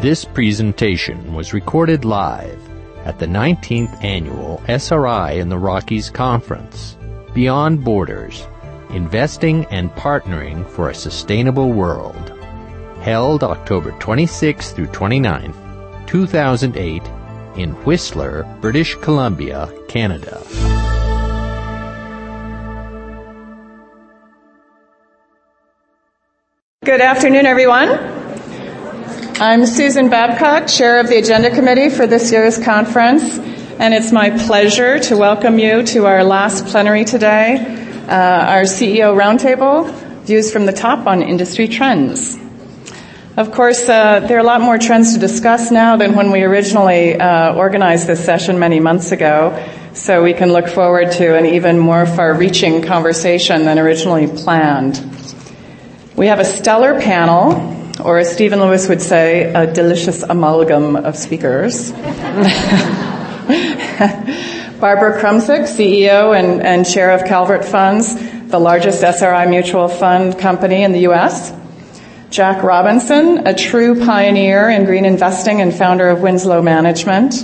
This presentation was recorded live at the 19th Annual SRI in the Rockies Conference, Beyond Borders, Investing and Partnering for a Sustainable World, held October 26 through 29, 2008, in Whistler, British Columbia, Canada. Good afternoon, everyone. I'm Susan Babcock, Chair of the Agenda Committee for this year's conference, and it's my pleasure to welcome you to our last plenary today, uh, our CEO Roundtable, Views from the Top on Industry Trends. Of course, uh, there are a lot more trends to discuss now than when we originally uh, organized this session many months ago, so we can look forward to an even more far-reaching conversation than originally planned. We have a stellar panel, or as Stephen Lewis would say, a delicious amalgam of speakers. Barbara Krumsiek, CEO and, and chair of Calvert Funds, the largest SRI mutual fund company in the U.S. Jack Robinson, a true pioneer in green investing and founder of Winslow Management.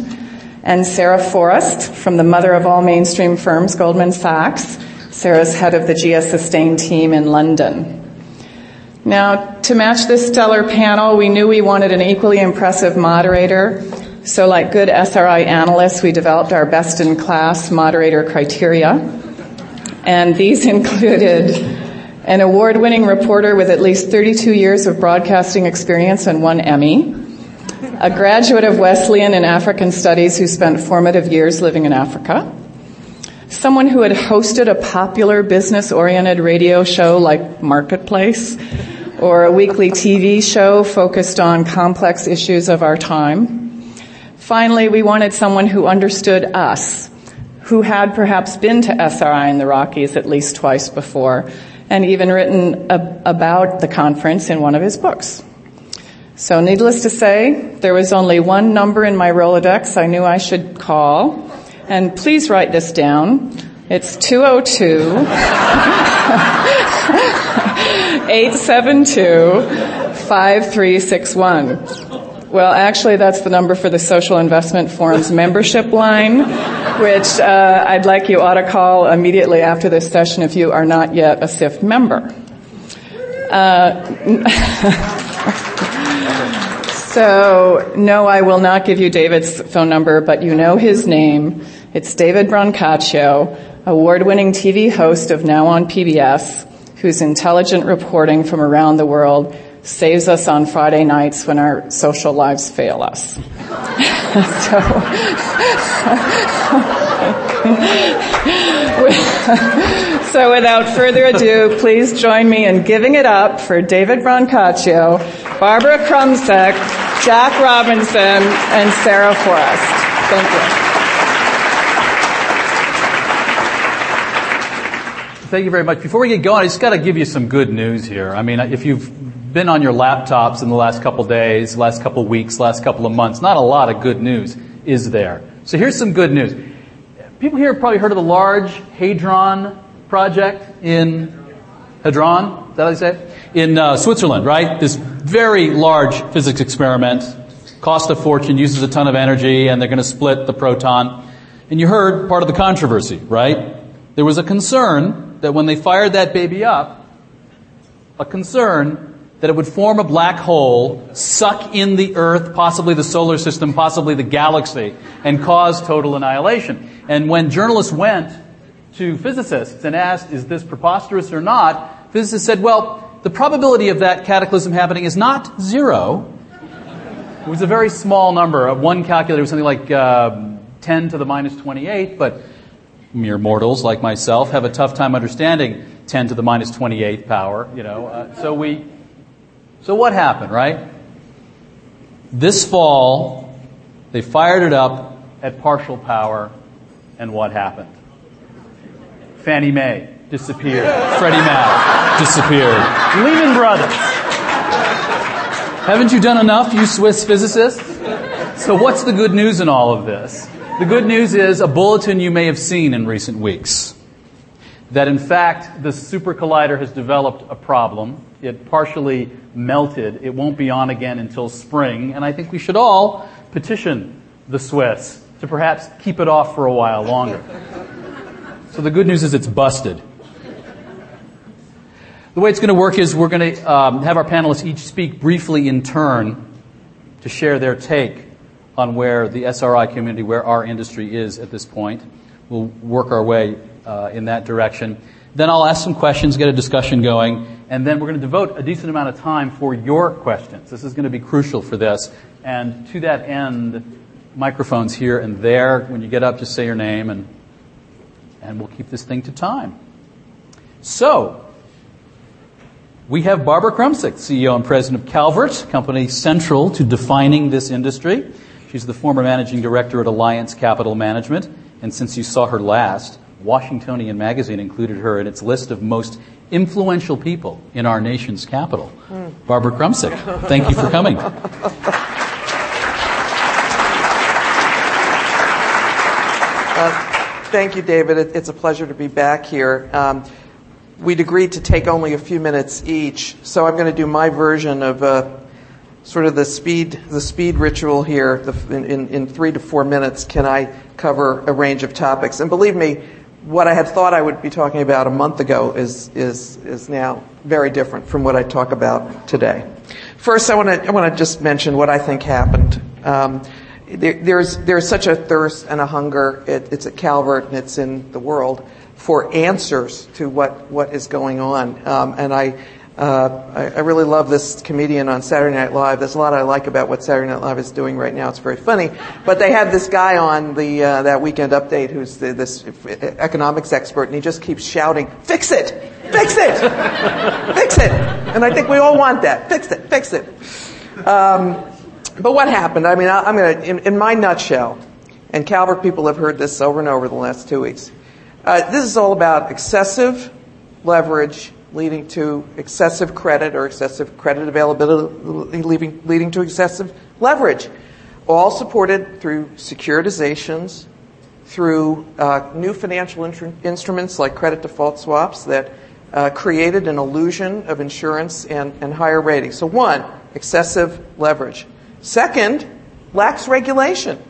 And Sarah Forrest, from the mother of all mainstream firms, Goldman Sachs. Sarah's head of the GS Sustain team in London. Now, to match this stellar panel, we knew we wanted an equally impressive moderator. So like good SRI analysts, we developed our best in class moderator criteria. And these included an award winning reporter with at least 32 years of broadcasting experience and one Emmy, a graduate of Wesleyan in African Studies who spent formative years living in Africa, someone who had hosted a popular business oriented radio show like Marketplace, or a weekly TV show focused on complex issues of our time. Finally, we wanted someone who understood us, who had perhaps been to SRI in the Rockies at least twice before, and even written about the conference in one of his books. So needless to say, there was only one number in my Rolodex I knew I should call, and please write this down. It's 202 872-5361. Well, actually, that's the number for the Social Investment Forum's membership line, which uh, I'd like you to call immediately after this session if you are not yet a SIF member. Uh, so, no, I will not give you David's phone number, but you know his name. It's David Brancaccio, award-winning TV host of Now on PBS, whose intelligent reporting from around the world saves us on Friday nights when our social lives fail us. so, so without further ado, please join me in giving it up for David Brancaccio, Barbara Krumsiek, Jack Robinson, and Sarah Forrest. Thank you. Thank you very much. Before we get going, I just got to give you some good news here. I mean, if you've been on your laptops in the last couple days, last couple weeks, last couple of months, not a lot of good news is there. So here's some good news. People here have probably heard of the Large Hadron Project in Hadron, is that how you say it? In uh, Switzerland, right? This very large physics experiment, cost a fortune, uses a ton of energy, and they're going to split the proton. And you heard part of the controversy, right? There was a concern that when they fired that baby up, a concern that it would form a black hole, suck in the Earth, possibly the solar system, possibly the galaxy, and cause total annihilation. And when journalists went to physicists and asked, is this preposterous or not, physicists said, well, the probability of that cataclysm happening is not zero. It was a very small number. One calculator was something like uh, 10 to the minus 28, but mere mortals like myself have a tough time understanding 10 to the minus 28th power, you know. Uh, so we, so what happened, right? This fall, they fired it up at partial power, and what happened? Fannie Mae disappeared. Freddie Mac disappeared. Lehman Brothers. Haven't you done enough, you Swiss physicists? So what's the good news in all of this? The good news is a bulletin you may have seen in recent weeks. that in fact the super collider has developed a problem. It partially melted. It won't be on again until spring, and I think we should all petition the Swiss to perhaps keep it off for a while longer. so the good news is it's busted. The way it's going to work is we're going to um, have our panelists each speak briefly in turn to share their take on where the SRI community, where our industry is at this point. We'll work our way uh, in that direction. Then I'll ask some questions, get a discussion going, and then we're going to devote a decent amount of time for your questions. This is going to be crucial for this. And to that end, microphones here and there. When you get up, just say your name, and, and we'll keep this thing to time. So, we have Barbara Krumsiek, CEO and president of Calvert, company central to defining this industry. She's the former managing director at Alliance Capital Management, and since you saw her last, Washingtonian Magazine included her in its list of most influential people in our nation's capital. Mm. Barbara Krumsiek, thank you for coming. Uh, thank you, David. It, it's a pleasure to be back here. Um, we'd agreed to take only a few minutes each, so I'm going to do my version of uh, sort of the speed the speed ritual here. The, in, in, three to four minutes, can I cover a range of topics? And believe me, what I had thought I would be talking about a month ago is, is, is now very different from what I talk about today. First, I want to I want to just mention what I think happened. Um, there, there's there's such a thirst and a hunger. It, it's at Calvert and it's in the world for answers to what what is going on. Um, and I uh, I, I, really love this comedian on Saturday Night Live. There's a lot I like about what Saturday Night Live is doing right now. It's very funny. But they had this guy on the uh, that weekend update who's the, this economics expert, and he just keeps shouting, "Fix it! Fix it! fix it!" And I think we all want that. Fix it! Fix it! Um, but what happened? I mean, I, am going to, in, in, my nutshell, and Calvert people have heard this over and over the last two weeks. Uh, this is all about excessive leverage leading to excessive credit or excessive credit availability, leading, leading to excessive leverage. All supported through securitizations, through uh, new financial in- instruments like credit default swaps that uh, created an illusion of insurance and, and higher ratings. So, one, excessive leverage. Second, lax regulation.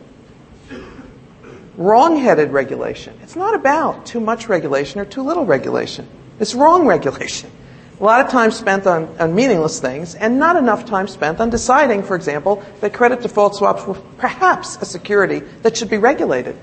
Wrong headed regulation. It's not about too much regulation or too little regulation. It's wrong regulation. A lot of time spent on, on, meaningless things and not enough time spent on deciding, for example, that credit default swaps were perhaps a security that should be regulated.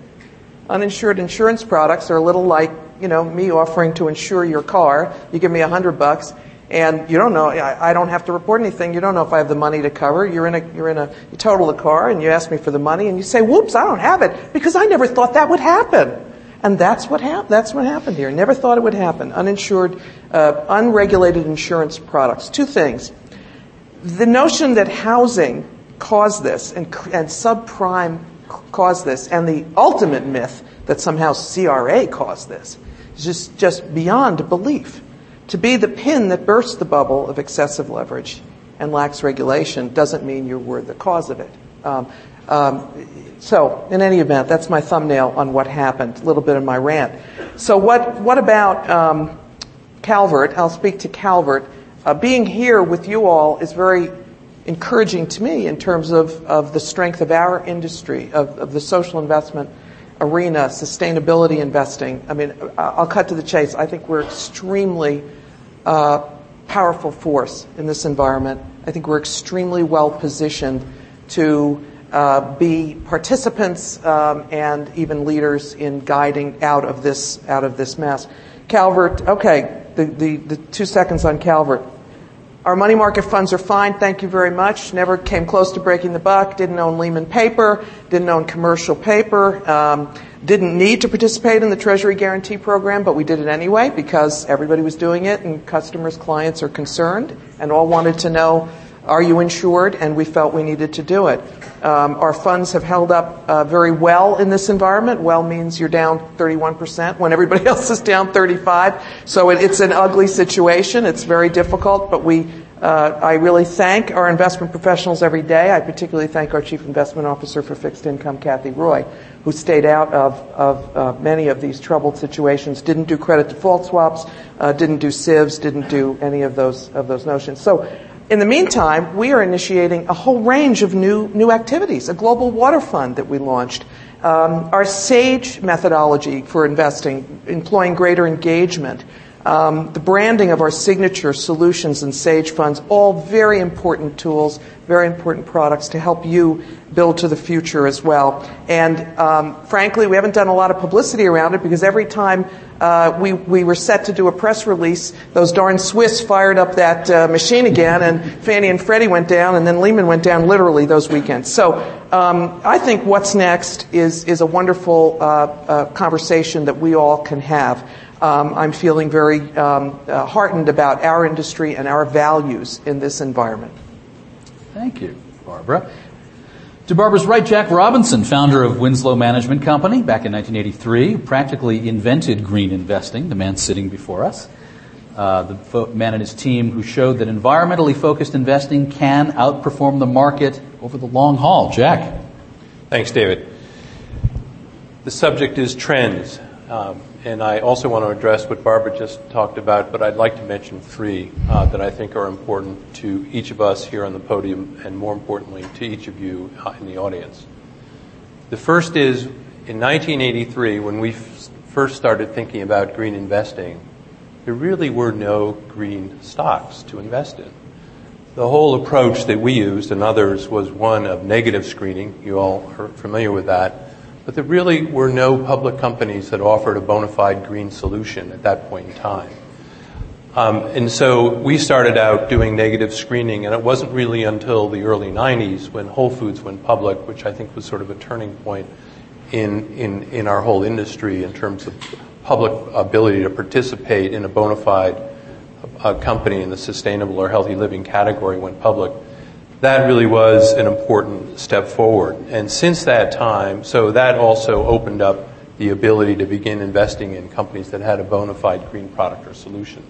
Uninsured insurance products are a little like, you know, me offering to insure your car. You give me a hundred bucks and you don't know, I, I, don't have to report anything. You don't know if I have the money to cover. You're in a, you're in a, you total the car and you ask me for the money and you say, whoops, I don't have it because I never thought that would happen. And that's what happened. That's what happened here. Never thought it would happen. Uninsured, uh, unregulated insurance products. Two things. The notion that housing caused this and, and subprime caused this, and the ultimate myth that somehow CRA caused this is just, just beyond belief. To be the pin that bursts the bubble of excessive leverage and lax regulation doesn't mean you were the cause of it. Um, um, so, in any event, that's my thumbnail on what happened, a little bit of my rant. So, what, what about um, Calvert? I'll speak to Calvert. Uh, being here with you all is very encouraging to me in terms of, of the strength of our industry, of, of the social investment arena, sustainability investing. I mean, I'll cut to the chase. I think we're extremely uh, powerful force in this environment. I think we're extremely well positioned to uh, be participants um, and even leaders in guiding out of this out of this mess. Calvert, okay, the, the, the two seconds on Calvert. Our money market funds are fine, thank you very much. Never came close to breaking the buck, didn't own Lehman paper, didn't own commercial paper, um, didn't need to participate in the Treasury Guarantee Program, but we did it anyway because everybody was doing it and customers, clients are concerned and all wanted to know are you insured? And we felt we needed to do it. Um, our funds have held up uh, very well in this environment. Well means you're down 31% when everybody else is down 35. So it, it's an ugly situation. It's very difficult, but we Uh, I really thank our investment professionals every day. I particularly thank our Chief Investment Officer for Fixed Income, Kathy Roy, who stayed out of, of uh, many of these troubled situations, didn't do credit default swaps, uh, didn't do SIVs, didn't do any of those, of those notions. So in the meantime, we are initiating a whole range of new, new activities, a global water fund that we launched, um, our SAGE methodology for investing, employing greater engagement, um, the branding of our signature solutions and Sage funds, all very important tools, very important products to help you build to the future as well. And um, frankly, we haven't done a lot of publicity around it because every time uh, we, we were set to do a press release, those darn Swiss fired up that uh, machine again, and Fannie and Freddie went down, and then Lehman went down literally those weekends. So um, I think what's next is, is a wonderful uh, uh conversation that we all can have um, I'm feeling very um, uh, heartened about our industry and our values in this environment. Thank you, Barbara. To Barbara's right, Jack Robinson, founder of Winslow Management Company back in 1983, practically invented green investing, the man sitting before us. Uh, the fo- man and his team who showed that environmentally focused investing can outperform the market over the long haul. Jack. Thanks, David. The subject is trends. Um, and I also want to address what Barbara just talked about, but I'd like to mention three uh, that I think are important to each of us here on the podium, and more importantly, to each of you uh, in the audience. The first is in 1983, when we f- first started thinking about green investing, there really were no green stocks to invest in. The whole approach that we used and others was one of negative screening. You all are familiar with that but there really were no public companies that offered a bona fide green solution at that point in time. Um, and so we started out doing negative screening, and it wasn't really until the early 90s when Whole Foods went public, which I think was sort of a turning point in, in, in our whole industry in terms of public ability to participate in a bona fide uh, company in the sustainable or healthy living category went public that really was an important step forward. And since that time, so that also opened up the ability to begin investing in companies that had a bona fide green product or solution.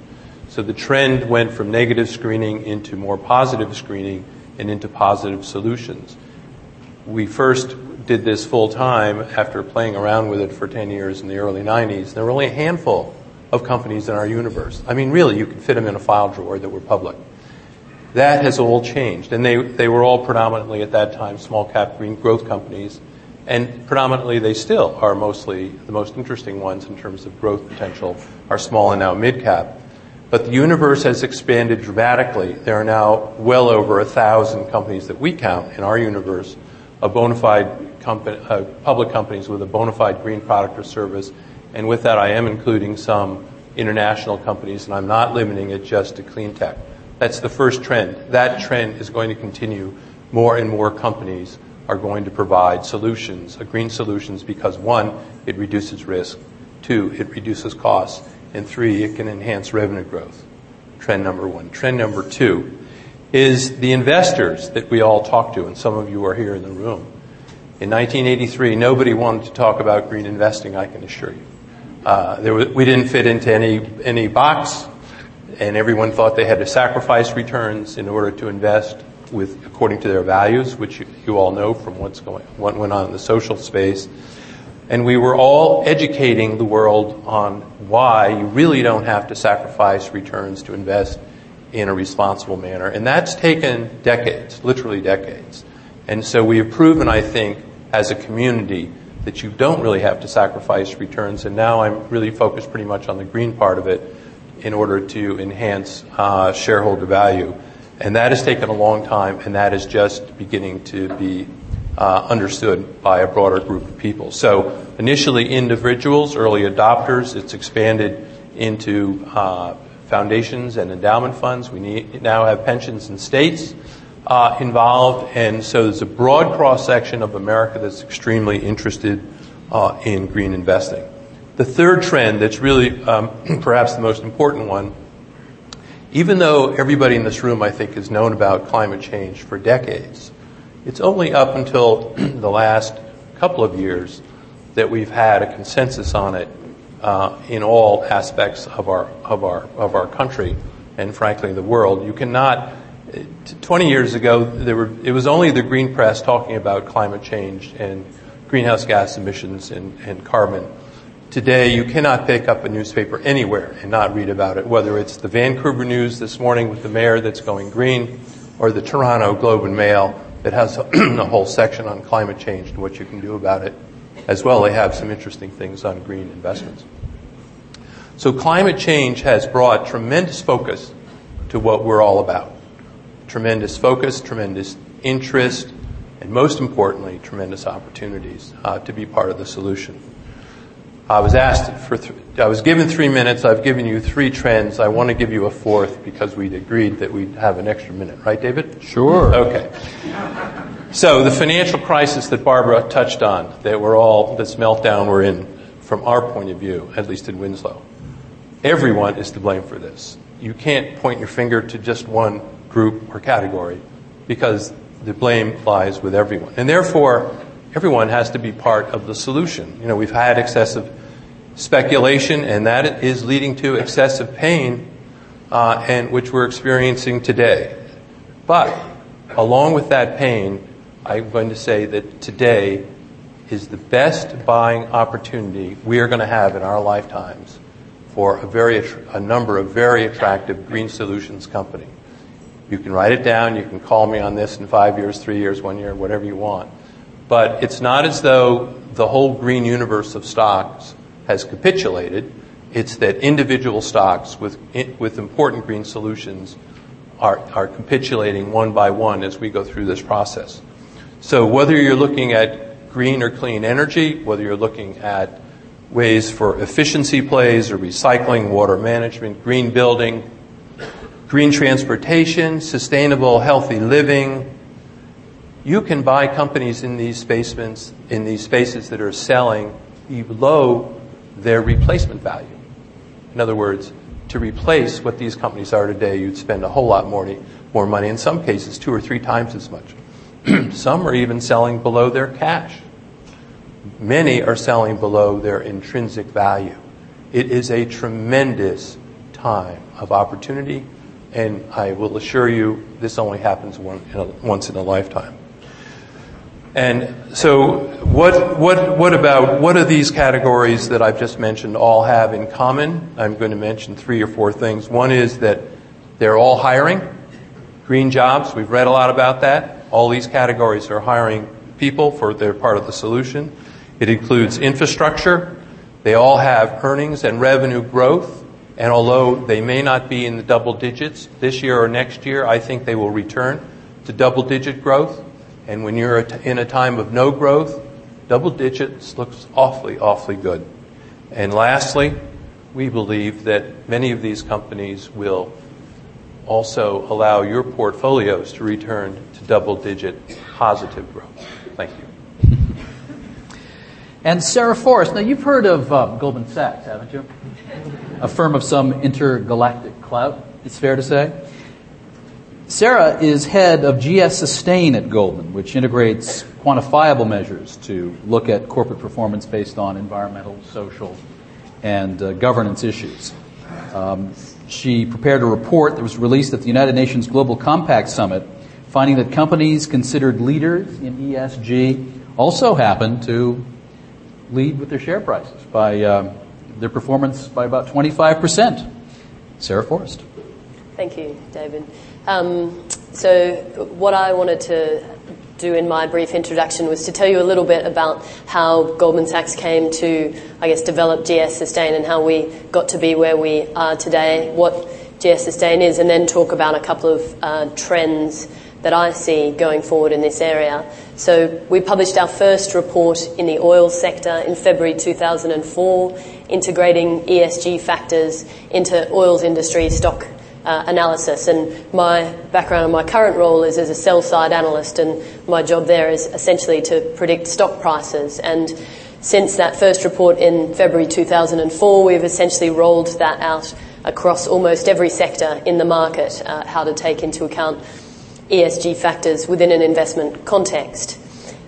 So the trend went from negative screening into more positive screening and into positive solutions. We first did this full time after playing around with it for 10 years in the early 90s. There were only a handful of companies in our universe. I mean, really, you could fit them in a file drawer that were public. That has all changed. And they, they were all predominantly at that time small cap green growth companies. And predominantly they still are mostly the most interesting ones in terms of growth potential are small and now mid cap. But the universe has expanded dramatically. There are now well over a thousand companies that we count in our universe of bona fide company, uh, public companies with a bona fide green product or service. And with that, I am including some international companies, and I'm not limiting it just to clean tech. That's the first trend. That trend is going to continue. More and more companies are going to provide solutions, uh, green solutions, because one, it reduces risk, two, it reduces costs, and three, it can enhance revenue growth. Trend number one. Trend number two is the investors that we all talk to, and some of you are here in the room. In 1983, nobody wanted to talk about green investing, I can assure you. Uh, was, we didn't fit into any, any box and everyone thought they had to sacrifice returns in order to invest with according to their values, which you, you all know from what's going what went on in the social space. And we were all educating the world on why you really don't have to sacrifice returns to invest in a responsible manner. And that's taken decades, literally decades. And so we have proven, I think, as a community that you don't really have to sacrifice returns. And now I'm really focused pretty much on the green part of it in order to enhance uh, shareholder value. And that has taken a long time, and that is just beginning to be uh, understood by a broader group of people. So initially individuals, early adopters, it's expanded into uh, foundations and endowment funds. We need, now have pensions and states uh, involved, and so there's a broad cross section of America that's extremely interested uh, in green investing. The third trend that's really um, perhaps the most important one, even though everybody in this room, I think, has known about climate change for decades, it's only up until the last couple of years that we've had a consensus on it uh, in all aspects of our, of, our, of our country and, frankly, the world. You cannot 20 years ago, there were, it was only the green press talking about climate change and greenhouse gas emissions and, and carbon. Today, you cannot pick up a newspaper anywhere and not read about it, whether it's the Vancouver News this morning with the mayor that's going green, or the Toronto Globe and Mail that has a whole section on climate change and what you can do about it. As well, they have some interesting things on green investments. So climate change has brought tremendous focus to what we're all about. Tremendous focus, tremendous interest, and most importantly, tremendous opportunities uh, to be part of the solution. I was asked for, th- I was given three minutes. I've given you three trends. I want to give you a fourth because we'd agreed that we'd have an extra minute, right, David? Sure. Okay. So the financial crisis that Barbara touched on, that we're all, this meltdown we're in, from our point of view, at least in Winslow, everyone is to blame for this. You can't point your finger to just one group or category because the blame lies with everyone. And therefore, everyone has to be part of the solution. You know, we've had excessive speculation, and that is leading to excessive pain, uh, and which we're experiencing today. But along with that pain, I'm going to say that today is the best buying opportunity we are going to have in our lifetimes for a very a number of very attractive green solutions company. You can write it down. You can call me on this in five years, three years, one year, whatever you want. But it's not as though the whole green universe of stocks has capitulated. It's that individual stocks with, with important green solutions are, are capitulating one by one as we go through this process. So whether you're looking at green or clean energy, whether you're looking at ways for efficiency plays or recycling, water management, green building, green transportation, sustainable healthy living, you can buy companies in these spaces, in these spaces that are selling below their replacement value. In other words, to replace what these companies are today, you'd spend a whole lot more, more money, in some cases, two or three times as much. some are even selling below their cash. Many are selling below their intrinsic value. It is a tremendous time of opportunity, and I will assure you this only happens one, in a, once in a lifetime. And so, what, what, what about, what do these categories that I've just mentioned all have in common? I'm going to mention three or four things. One is that they're all hiring. Green jobs, we've read a lot about that. All these categories are hiring people for their part of the solution. It includes infrastructure. They all have earnings and revenue growth. And although they may not be in the double digits this year or next year, I think they will return to double digit growth. And when you're in a time of no growth, double digits looks awfully, awfully good. And lastly, we believe that many of these companies will also allow your portfolios to return to double digit positive growth. Thank you. And Sarah Forrest, now you've heard of um, Goldman Sachs, haven't you? A firm of some intergalactic clout, it's fair to say. Sarah is head of GS Sustain at Goldman, which integrates quantifiable measures to look at corporate performance based on environmental, social, and uh, governance issues. Um, she prepared a report that was released at the United Nations Global Compact Summit, finding that companies considered leaders in ESG also happen to lead with their share prices by uh, their performance by about 25%. Sarah Forrest. Thank you, David. Um, so, what I wanted to do in my brief introduction was to tell you a little bit about how Goldman Sachs came to, I guess, develop GS Sustain and how we got to be where we are today, what GS Sustain is, and then talk about a couple of uh, trends that I see going forward in this area. So we published our first report in the oil sector in February 2004, integrating ESG factors into oil's industry stock uh, analysis. And my background and my current role is as a sell side analyst, and my job there is essentially to predict stock prices. And since that first report in February 2004, we've essentially rolled that out across almost every sector in the market, uh, how to take into account ESG factors within an investment context.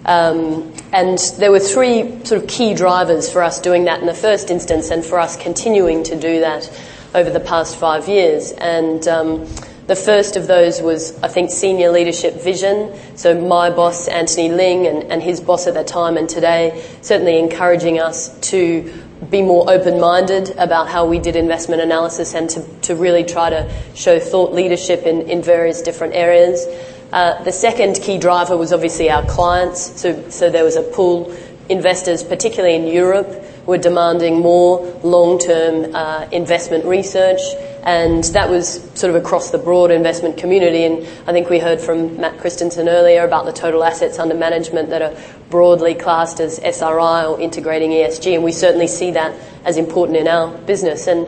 Um, and there were three sort of key drivers for us doing that in the first instance and for us continuing to do that over the past five years. And um, The first of those was, I think, senior leadership vision. So my boss, Anthony Ling, and, and his boss at that time and today, certainly encouraging us to be more open-minded about how we did investment analysis and to, to really try to show thought leadership in, in various different areas. Uh, the second key driver was obviously our clients. So, so there was a pool investors, particularly in Europe, were demanding more long-term uh, investment research, and that was sort of across the broad investment community. And I think we heard from Matt Christensen earlier about the total assets under management that are broadly classed as SRI or integrating ESG, and we certainly see that as important in our business. And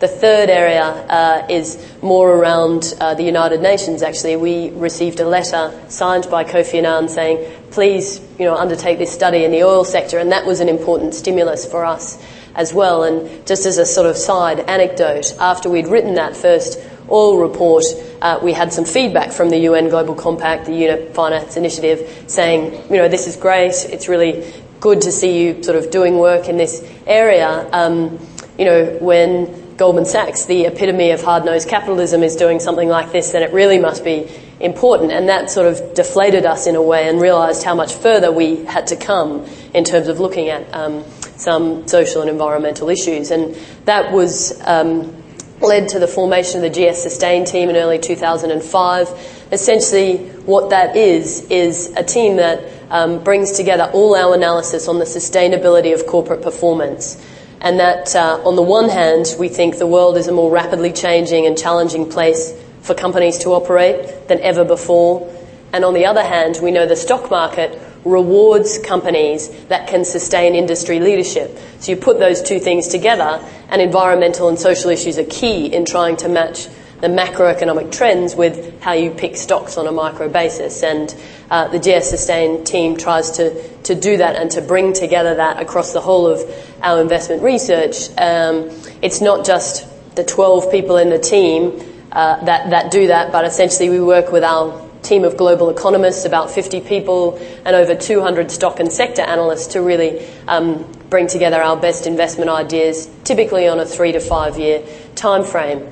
the third area uh, is more around uh, the United Nations. Actually, we received a letter signed by Kofi Annan saying, "Please, you know, undertake this study in the oil sector," and that was an important stimulus for us as well. And just as a sort of side anecdote, after we'd written that first oil report, uh, we had some feedback from the UN Global Compact, the UN Finance Initiative, saying, you know, this is great. It's really good to see you sort of doing work in this area. Um, you know, when Goldman Sachs, the epitome of hard nosed capitalism, is doing something like this, then it really must be important. And that sort of deflated us in a way and realised how much further we had to come in terms of looking at um, some social and environmental issues. And that was um, led to the formation of the GS Sustain team in early 2005. Essentially, what that is, is a team that um, brings together all our analysis on the sustainability of corporate performance and that uh, on the one hand, we think the world is a more rapidly changing and challenging place for companies to operate than ever before. And on the other hand, we know the stock market rewards companies that can sustain industry leadership. So you put those two things together, and environmental and social issues are key in trying to match the macroeconomic trends with how you pick stocks on a micro basis. And uh, the GS Sustain team tries to, to do that and to bring together that across the whole of our investment research. Um, it's not just the 12 people in the team uh, that, that do that, but essentially we work with our team of global economists, about 50 people, and over 200 stock and sector analysts to really um, bring together our best investment ideas, typically on a three to five year time frame.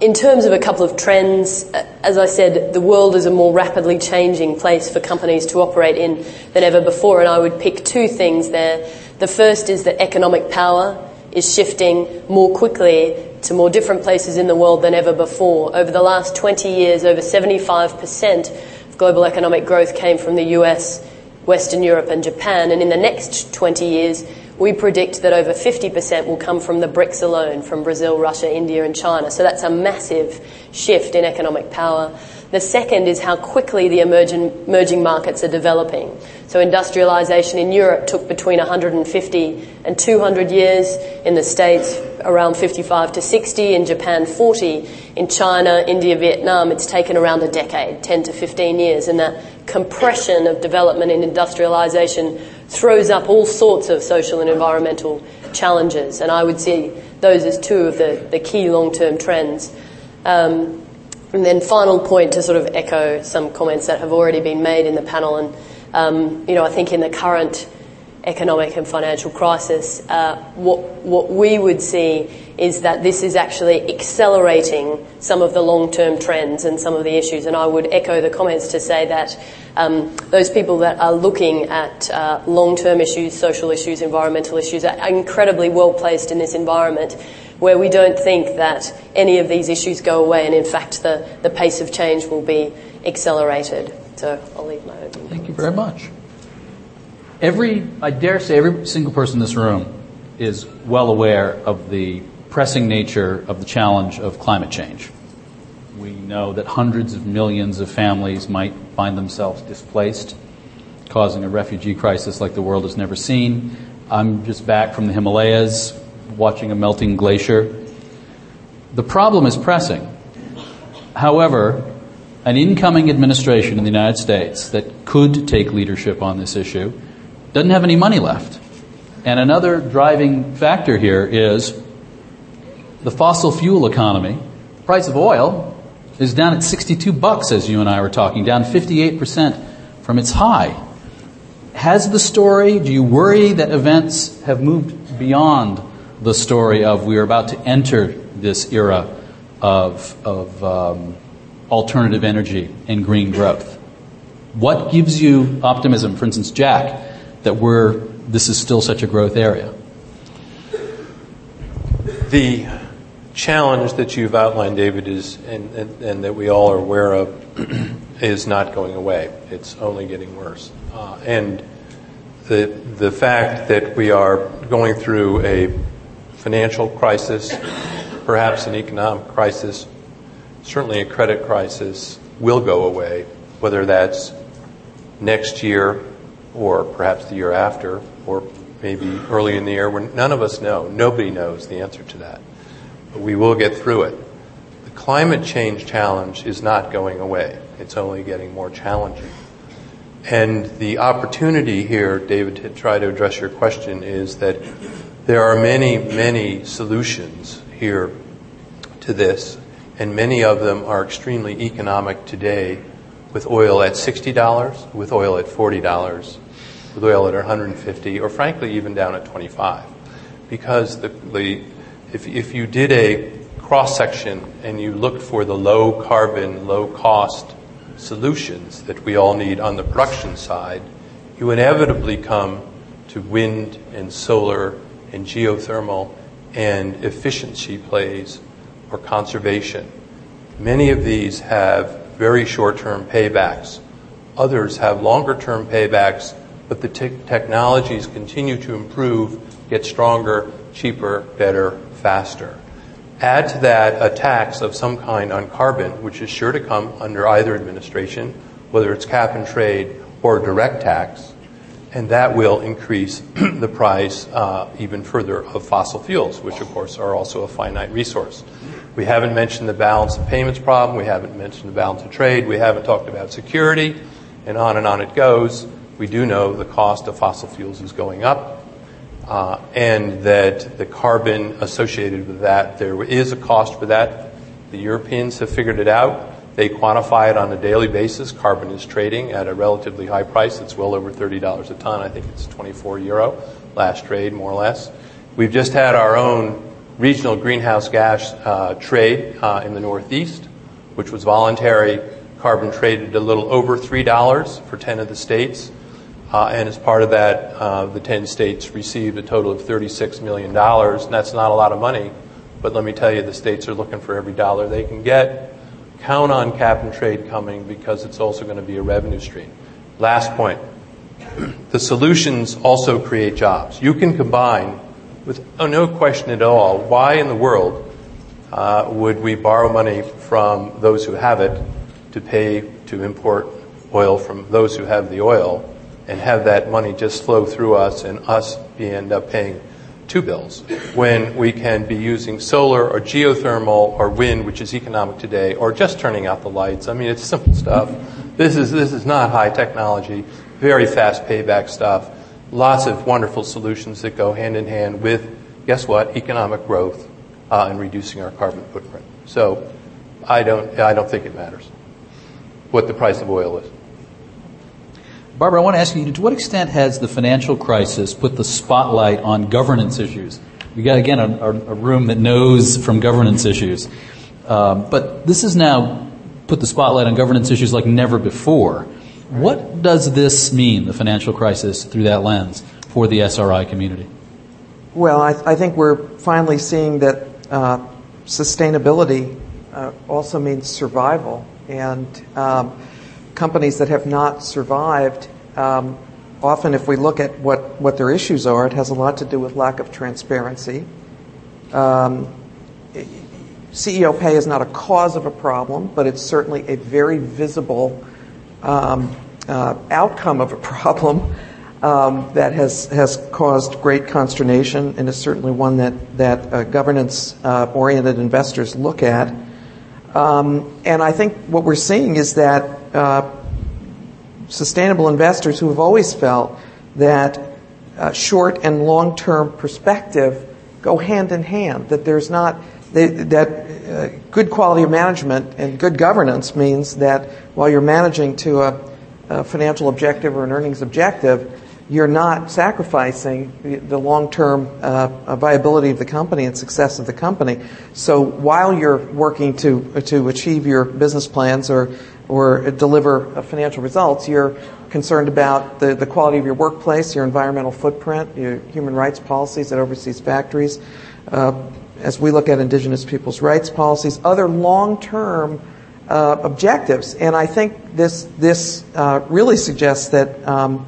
In terms of a couple of trends, as I said, the world is a more rapidly changing place for companies to operate in than ever before, and I would pick two things there. The first is that economic power is shifting more quickly to more different places in the world than ever before. Over the last 20 years, over 75% of global economic growth came from the US, Western Europe, and Japan, and in the next 20 years, we predict that over 50% will come from the BRICS alone, from Brazil, Russia, India, and China. So that's a massive shift in economic power. The second is how quickly the emerging, emerging markets are developing. So industrialization in Europe took between 150 and 200 years. In the States, around 55 to 60. In Japan, 40. In China, India, Vietnam, it's taken around a decade, 10 to 15 years. And that compression of development and industrialization throws up all sorts of social and environmental challenges. And I would see those as two of the, the key long-term trends. Um, and then final point to sort of echo some comments that have already been made in the panel. And, um, you know, I think in the current economic and financial crisis, uh, what, what we would see is that this is actually accelerating some of the long-term trends and some of the issues. And I would echo the comments to say that um, those people that are looking at uh, long-term issues, social issues, environmental issues, are incredibly well placed in this environment where we don't think that any of these issues go away, and in fact, the, the pace of change will be accelerated. So I'll leave my opening. Thank you very much. Every, I dare say, every single person in this room is well aware of the pressing nature of the challenge of climate change. We know that hundreds of millions of families might find themselves displaced, causing a refugee crisis like the world has never seen. I'm just back from the Himalayas, watching a melting glacier. The problem is pressing. However, an incoming administration in the United States that could take leadership on this issue doesn't have any money left. And another driving factor here is the fossil fuel economy. The price of oil is down at 62 bucks, as you and I were talking, down 58% from its high. Has the story, do you worry that events have moved beyond the story of we are about to enter this era of, of um, alternative energy and green growth. What gives you optimism, for instance, Jack, that we're, this is still such a growth area? The challenge that you've outlined, David, is, and, and, and that we all are aware of, is not going away. It's only getting worse. Uh, and the, the fact that we are going through a financial crisis, perhaps an economic crisis, certainly a credit crisis, will go away, whether that's next year or perhaps the year after or maybe early in the year none of us know. Nobody knows the answer to that. But we will get through it. The climate change challenge is not going away. It's only getting more challenging. And the opportunity here, David, to try to address your question is that there are many, many solutions here to this, and many of them are extremely economic today with oil at $60, with oil at $40, with oil at 150, or frankly even down at 25. Because the, the if, if you did a cross section and you looked for the low carbon, low cost solutions that we all need on the production side, you inevitably come to wind and solar and geothermal and efficiency plays or conservation. Many of these have very short term paybacks. Others have longer term paybacks, but the te- technologies continue to improve, get stronger, cheaper, better, faster. Add to that a tax of some kind on carbon, which is sure to come under either administration, whether it's cap and trade or direct tax, and that will increase the price uh, even further of fossil fuels, which of course are also a finite resource. We haven't mentioned the balance of payments problem, we haven't mentioned the balance of trade, we haven't talked about security, and on and on it goes. We do know the cost of fossil fuels is going up uh, and that the carbon associated with that, there is a cost for that. The Europeans have figured it out. They quantify it on a daily basis. Carbon is trading at a relatively high price. It's well over $30 a ton. I think it's 24 euro last trade, more or less. We've just had our own regional greenhouse gas uh, trade uh, in the Northeast, which was voluntary. Carbon traded a little over $3 for 10 of the states. Uh, and as part of that, uh, the 10 states received a total of $36 million. And that's not a lot of money, but let me tell you, the states are looking for every dollar they can get. Count on cap and trade coming because it's also going to be a revenue stream. Last point. the solutions also create jobs. You can combine, with oh, no question at all, why in the world uh, would we borrow money from those who have it to pay to import oil from those who have the oil? And have that money just flow through us and us be end up paying two bills when we can be using solar or geothermal or wind, which is economic today, or just turning out the lights. I mean, it's simple stuff. This is, this is not high technology, very fast payback stuff. Lots of wonderful solutions that go hand in hand with, guess what, economic growth uh, and reducing our carbon footprint. So I don't, I don't think it matters what the price of oil is. Barbara, I want to ask you, to what extent has the financial crisis put the spotlight on governance issues? We got, again, a, a room that knows from governance issues. Um, but this has now put the spotlight on governance issues like never before. What does this mean, the financial crisis, through that lens for the SRI community? Well, I, I think we're finally seeing that uh, sustainability uh, also means survival. And um, companies that have not survived, um, often if we look at what, what their issues are, it has a lot to do with lack of transparency. Um, CEO pay is not a cause of a problem, but it's certainly a very visible um, uh, outcome of a problem um, that has has caused great consternation, and is certainly one that that uh, governance-oriented uh, investors look at. Um, and I think what we're seeing is that uh, sustainable investors who have always felt that uh, short and long term perspective go hand in hand, that there's not, that uh, good quality of management and good governance means that while you're managing to a, a financial objective or an earnings objective, you're not sacrificing the long-term uh, viability of the company and success of the company. So while you're working to to achieve your business plans or or deliver financial results, you're concerned about the, the quality of your workplace, your environmental footprint, your human rights policies at overseas factories. Uh, as we look at indigenous people's rights policies, other long-term uh, objectives, and I think this this uh, really suggests that um,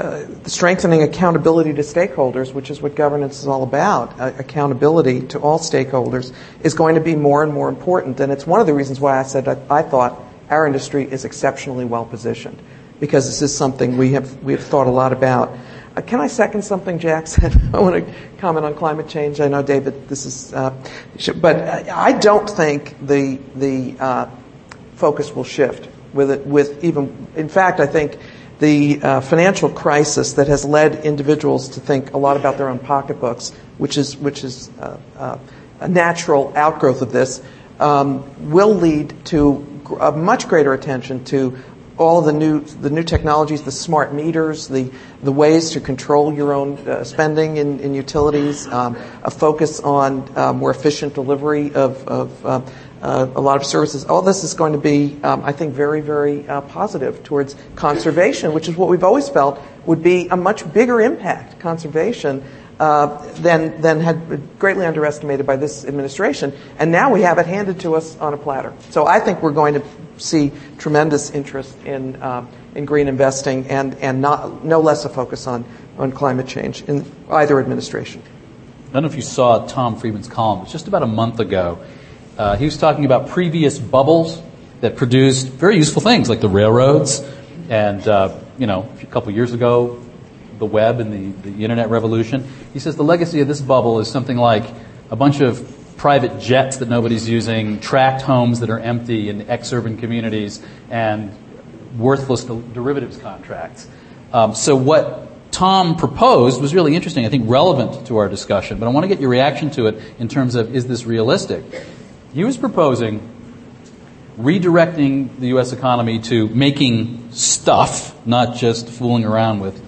uh, strengthening accountability to stakeholders, which is what governance is all about, uh, accountability to all stakeholders, is going to be more and more important. And it's one of the reasons why I said I, I thought our industry is exceptionally well positioned, because this is something we have we have thought a lot about. Uh, can I second something Jack said? I want to comment on climate change. I know David, this is, uh, but I don't think the the uh, focus will shift with it. With even, in fact, I think the uh, financial crisis that has led individuals to think a lot about their own pocketbooks, which is which is uh, uh, a natural outgrowth of this, um, will lead to a much greater attention to all the new the new technologies, the smart meters, the the ways to control your own uh, spending in, in utilities, um, a focus on uh, more efficient delivery of, of uh, uh, a lot of services. All this is going to be, um, I think, very, very uh, positive towards conservation, which is what we've always felt would be a much bigger impact, conservation, uh, than, than had greatly underestimated by this administration. And now we have it handed to us on a platter. So I think we're going to see tremendous interest in, uh, in green investing and, and not, no less a focus on, on climate change in either administration. I don't know if you saw Tom Friedman's column. It was just about a month ago uh, he was talking about previous bubbles that produced very useful things like the railroads and, uh, you know, a couple years ago, the web and the, the internet revolution. He says the legacy of this bubble is something like a bunch of private jets that nobody's using, tract homes that are empty in ex-urban communities, and worthless derivatives contracts. Um, so what Tom proposed was really interesting, I think relevant to our discussion, but I want to get your reaction to it in terms of is this realistic? He was proposing redirecting the U.S. economy to making stuff, not just fooling around with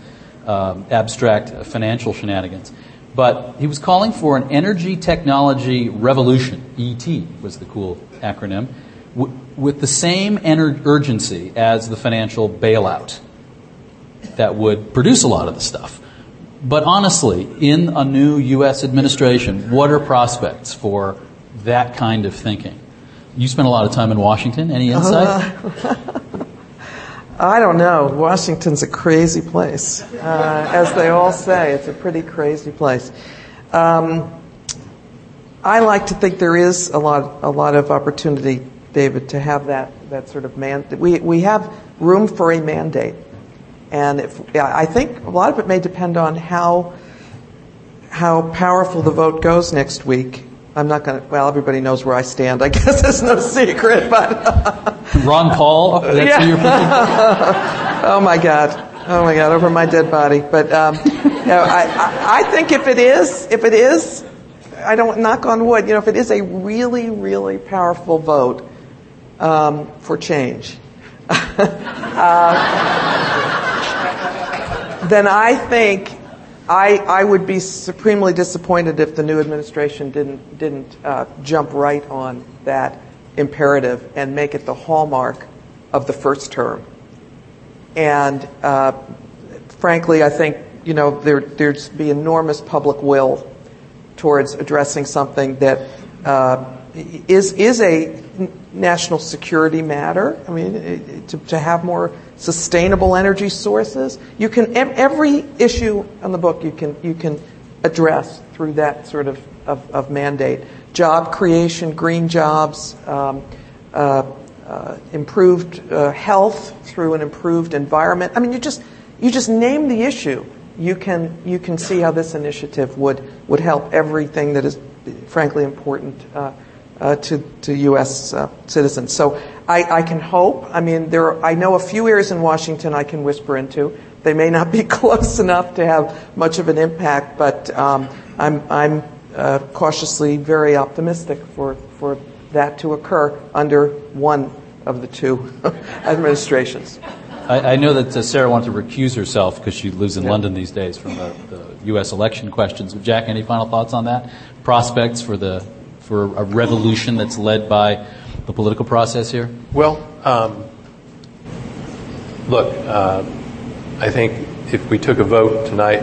um, abstract financial shenanigans. But he was calling for an energy technology revolution. ET was the cool acronym, w- with the same ener- urgency as the financial bailout that would produce a lot of the stuff. But honestly, in a new U.S. administration, what are prospects for that kind of thinking. You spent a lot of time in Washington. Any insight? Uh, I don't know. Washington's a crazy place. Uh, as they all say, it's a pretty crazy place. Um, I like to think there is a lot, a lot of opportunity, David, to have that, that sort of man. We, we have room for a mandate. And if, I think a lot of it may depend on how, how powerful the vote goes next week I'm not going to, well, everybody knows where I stand. I guess it's no secret, but. Ron Paul? That's yeah. who you're oh my God. Oh my God, over my dead body. But, um, you know, I, I, I think if it is, if it is, I don't knock on wood, you know, if it is a really, really powerful vote um, for change, uh, then I think I, I would be supremely disappointed if the new administration didn't, didn't uh, jump right on that imperative and make it the hallmark of the first term. And uh, frankly, I think you know there there's be enormous public will towards addressing something that uh, is is a national security matter. I mean, to, to have more sustainable energy sources. You can every issue on the book you can you can address through that sort of of, of mandate. Job creation, green jobs, um, uh, uh, improved uh, health through an improved environment. I mean, you just you just name the issue. You can you can see how this initiative would would help everything that is frankly important uh, to, to U.S. Uh, citizens. So I, I, can hope. I mean, there are, I know a few areas in Washington I can whisper into. They may not be close enough to have much of an impact, but um, I'm, I'm uh, cautiously very optimistic for, for that to occur under one of the two administrations. I, I know that uh, Sarah wants to recuse herself because she lives in London these days from the, the U.S. election questions. Jack, any final thoughts on that? Prospects for the for a revolution that's led by the political process here? Well, um, look, uh, I think if we took a vote tonight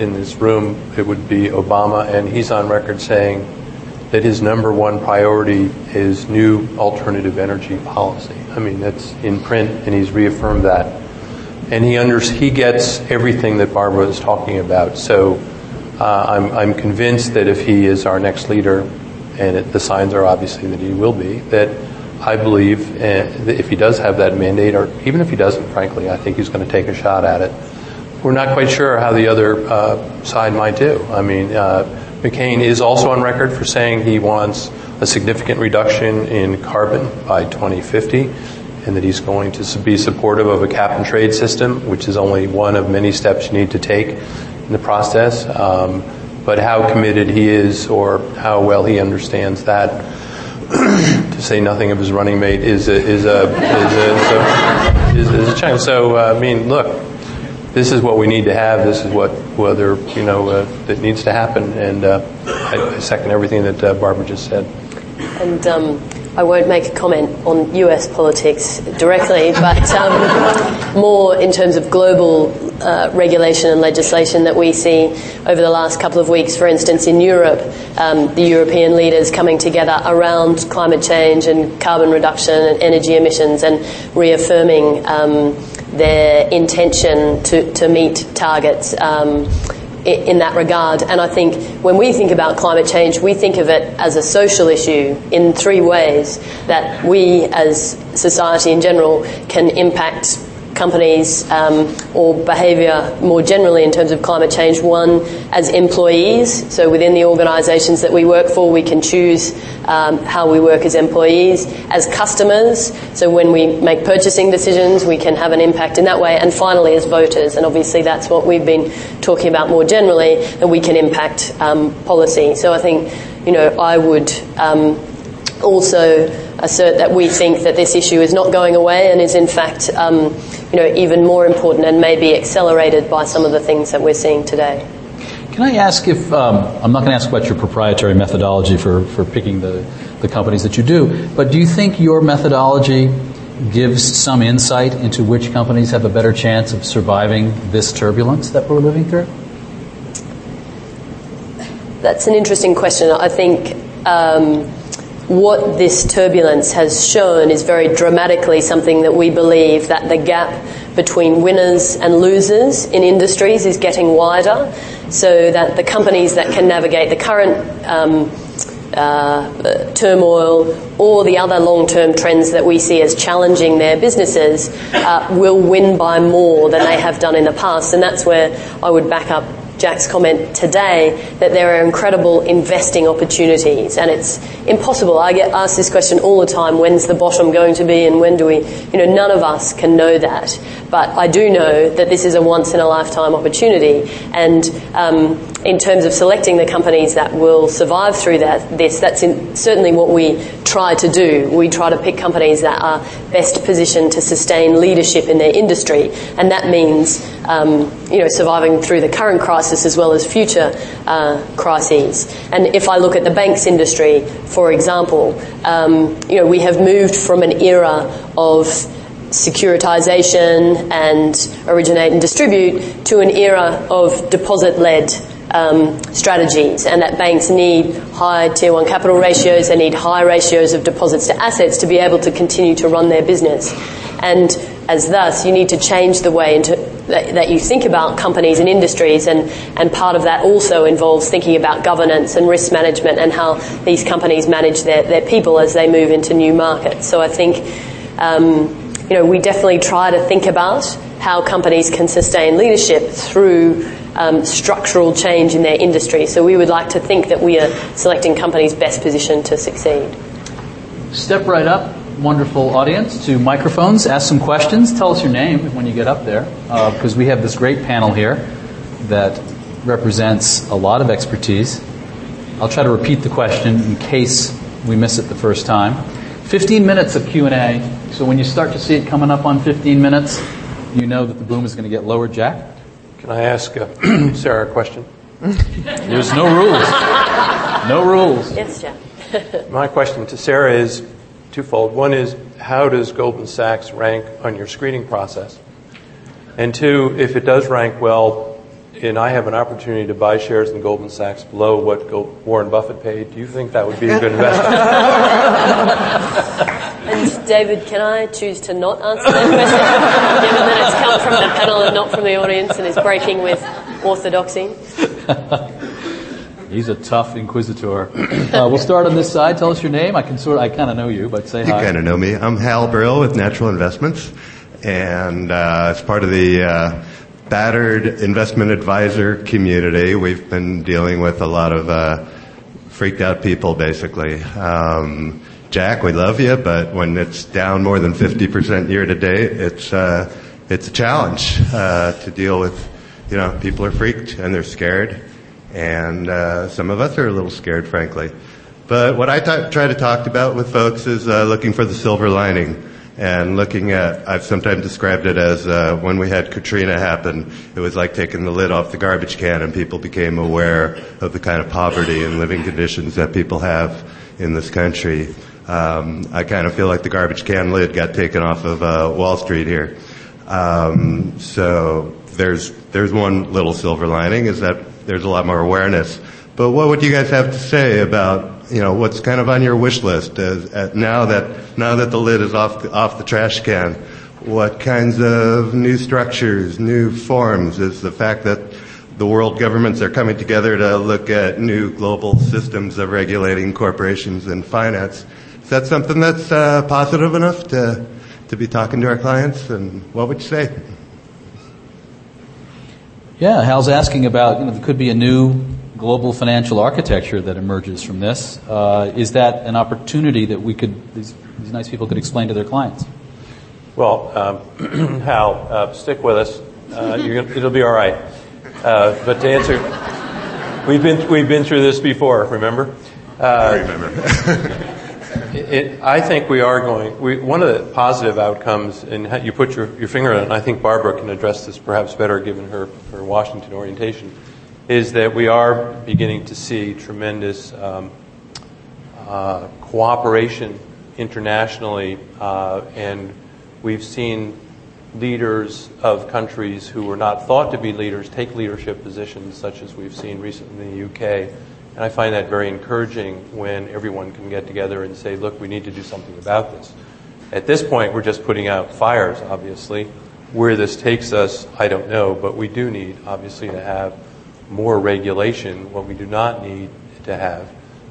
in this room, it would be Obama, and he's on record saying that his number one priority is new alternative energy policy. I mean, that's in print, and he's reaffirmed that. And he under, he gets everything that Barbara is talking about. So uh, I'm, I'm convinced that if he is our next leader, and it, the signs are obviously that he will be, that I believe that if he does have that mandate, or even if he doesn't, frankly, I think he's going to take a shot at it. We're not quite sure how the other uh, side might do. I mean, uh, McCain is also on record for saying he wants a significant reduction in carbon by 2050 and that he's going to be supportive of a cap and trade system, which is only one of many steps you need to take in the process. Um, but how committed he is or how well he understands that, to say nothing of his running mate, is a, is a, is a, is a, challenge. So, uh, I mean, look, this is what we need to have. This is what whether you know uh, that needs to happen. And uh, I, I, second everything that uh, Barbara just said. And um, I won't make a comment on U.S. politics directly, but um, more in terms of global uh, regulation and legislation that we see over the last couple of weeks. For instance, in Europe, um, the European leaders coming together around climate change and carbon reduction and energy emissions and reaffirming um, their intention to, to meet targets um, in that regard. And I think when we think about climate change, we think of it as a social issue in three ways that we as society in general can impact companies um, or behaviour more generally in terms of climate change. One, as employees, so within the organisations that we work for, we can choose um, how we work as employees. As customers, so when we make purchasing decisions, we can have an impact in that way. And finally, as voters, and obviously that's what we've been talking about more generally, that we can impact um, policy. So I think, you know, I would um, also assert that we think that this issue is not going away and is in fact um, you know, even more important and maybe accelerated by some of the things that we're seeing today. Can I ask if, um, I'm not going to ask about your proprietary methodology for, for picking the, the companies that you do, but do you think your methodology gives some insight into which companies have a better chance of surviving this turbulence that we're living through? That's an interesting question. I think um, what this turbulence has shown is very dramatically something that we believe that the gap between winners and losers in industries is getting wider, so that the companies that can navigate the current um, uh, turmoil or the other long term trends that we see as challenging their businesses uh, will win by more than they have done in the past. And that's where I would back up Jack's comment today that there are incredible investing opportunities and it's impossible. I get asked this question all the time, when's the bottom going to be and when do we, you know, none of us can know that. But I do know that this is a once in a lifetime opportunity and um, in terms of selecting the companies that will survive through that, this, that's in, certainly what we try to do. We try to pick companies that are best positioned to sustain leadership in their industry and that means, um, you know, surviving through the current crisis as well as future uh, crises. And if I look at the banks industry, for example, um, you know, we have moved from an era of securitization and originate and distribute to an era of deposit-led um, strategies, and that banks need high tier one capital ratios, they need high ratios of deposits to assets to be able to continue to run their business. And as thus, you need to change the way into, that, that, you think about companies and industries, and, and part of that also involves thinking about governance and risk management and how these companies manage their, their people as they move into new markets. So I think, um, you know, we definitely try to think about how companies can sustain leadership through um, structural change in their industry. So we would like to think that we are selecting companies best positioned to succeed. Step right up wonderful audience to microphones. Ask some questions. Tell us your name when you get up there, uh, because we have this great panel here that represents a lot of expertise. I'll try to repeat the question in case we miss it the first time. 15 minutes of Q&A. So when you start to see it coming up on 15 minutes, you know that the boom is going to get lower, Jack? Can I ask uh, Sarah a question? There's no rules. No rules. Yes, Jack. My question to Sarah is twofold. One is, how does Goldman Sachs rank on your screening process? And two, if it does rank well, and I have an opportunity to buy shares in Goldman Sachs below what Warren Buffett paid, do you think that would be a good investment? and David, can I choose to not answer that question, given that it's come from the panel and not from the audience and is breaking with orthodoxy? He's a tough inquisitor. Uh, we'll start on this side. Tell us your name. I can sort of, I kind of know you, but say you hi. You kind of know me. I'm Hal Brill with Natural Investments, and uh, as part of the uh, battered investment advisor community, we've been dealing with a lot of uh, freaked out people, basically. Um, Jack, we love you, but when it's down more than 50% year to date, it's uh, it's a challenge uh, to deal with. You know, people are freaked and they're scared and uh, some of us are a little scared, frankly. But what I t- try to talk about with folks is uh, looking for the silver lining and looking at. I've sometimes described it as uh, when we had Katrina happen. It was like taking the lid off the garbage can, and people became aware of the kind of poverty and living conditions that people have in this country. Um, I kind of feel like the garbage can lid got taken off of uh, Wall Street here. Um, so there's there's one little silver lining is that there's a lot more awareness. But what would you guys have to say about you know what's kind of on your wish list as, as now that now that the lid is off the, off the trash can? What kinds of new structures, new forms? Is the fact that the world governments are coming together to look at new global systems of regulating corporations and finance? Is that something that's uh, positive enough to to be talking to our clients? And what would you say? Yeah, Hal's asking about, you know, there could be a new global financial architecture that emerges from this. Uh, is that an opportunity that we could, these, these nice people could explain to their clients? Well, um, Hal, uh, stick with us. Uh, gonna, it'll be all right. Uh, but to answer, we've been we've been through this before. Remember? I remember. It, I think we are going. We, one of the positive outcomes, and you put your, your finger on it, and I think Barbara can address this perhaps better given her, her Washington orientation, is that we are beginning to see tremendous um, uh, cooperation internationally, uh, and we've seen leaders of countries who were not thought to be leaders take leadership positions, such as we've seen recently in the UK and I find that very encouraging when everyone can get together and say, look, we need to do something about this. At this point, we're just putting out fires, obviously. Where this takes us, I don't know, but we do need, obviously, to have more regulation. What we do not need to have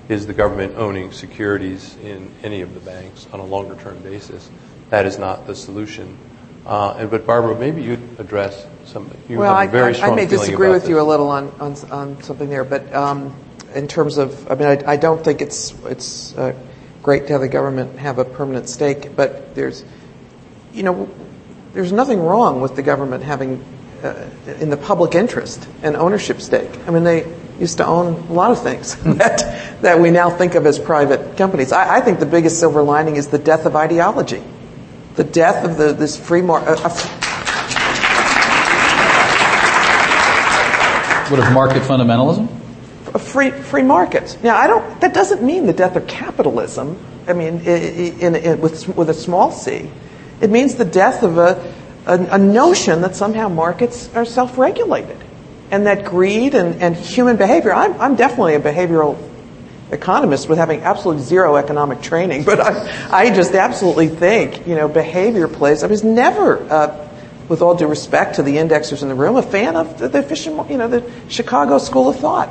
is the government owning securities in any of the banks on a longer term basis. That is not the solution. Uh, and, but Barbara, maybe you'd address some. You well, have a very I, strong I may disagree with this. you a little on, on, on something there, but um, in terms of, I mean, I, I don't think it's it's uh, great to have the government have a permanent stake, but there's, you know, there's nothing wrong with the government having, uh, in the public interest, an ownership stake. I mean, they used to own a lot of things that that we now think of as private companies. I, I, think the biggest silver lining is the death of ideology, the death of the this free market. Uh, what of market fundamentalism? Free free market. Now, I don't. That doesn't mean the death of capitalism. I mean, in, in, in, with with a small c, it means the death of a, a, a notion that somehow markets are self-regulated, and that greed and, and human behavior. I'm I'm definitely a behavioral economist with having absolutely zero economic training, but I I just absolutely think you know behavior plays. I was never. Uh, with all due respect to the indexers in the room, a fan of the, the you know, the Chicago School of Thought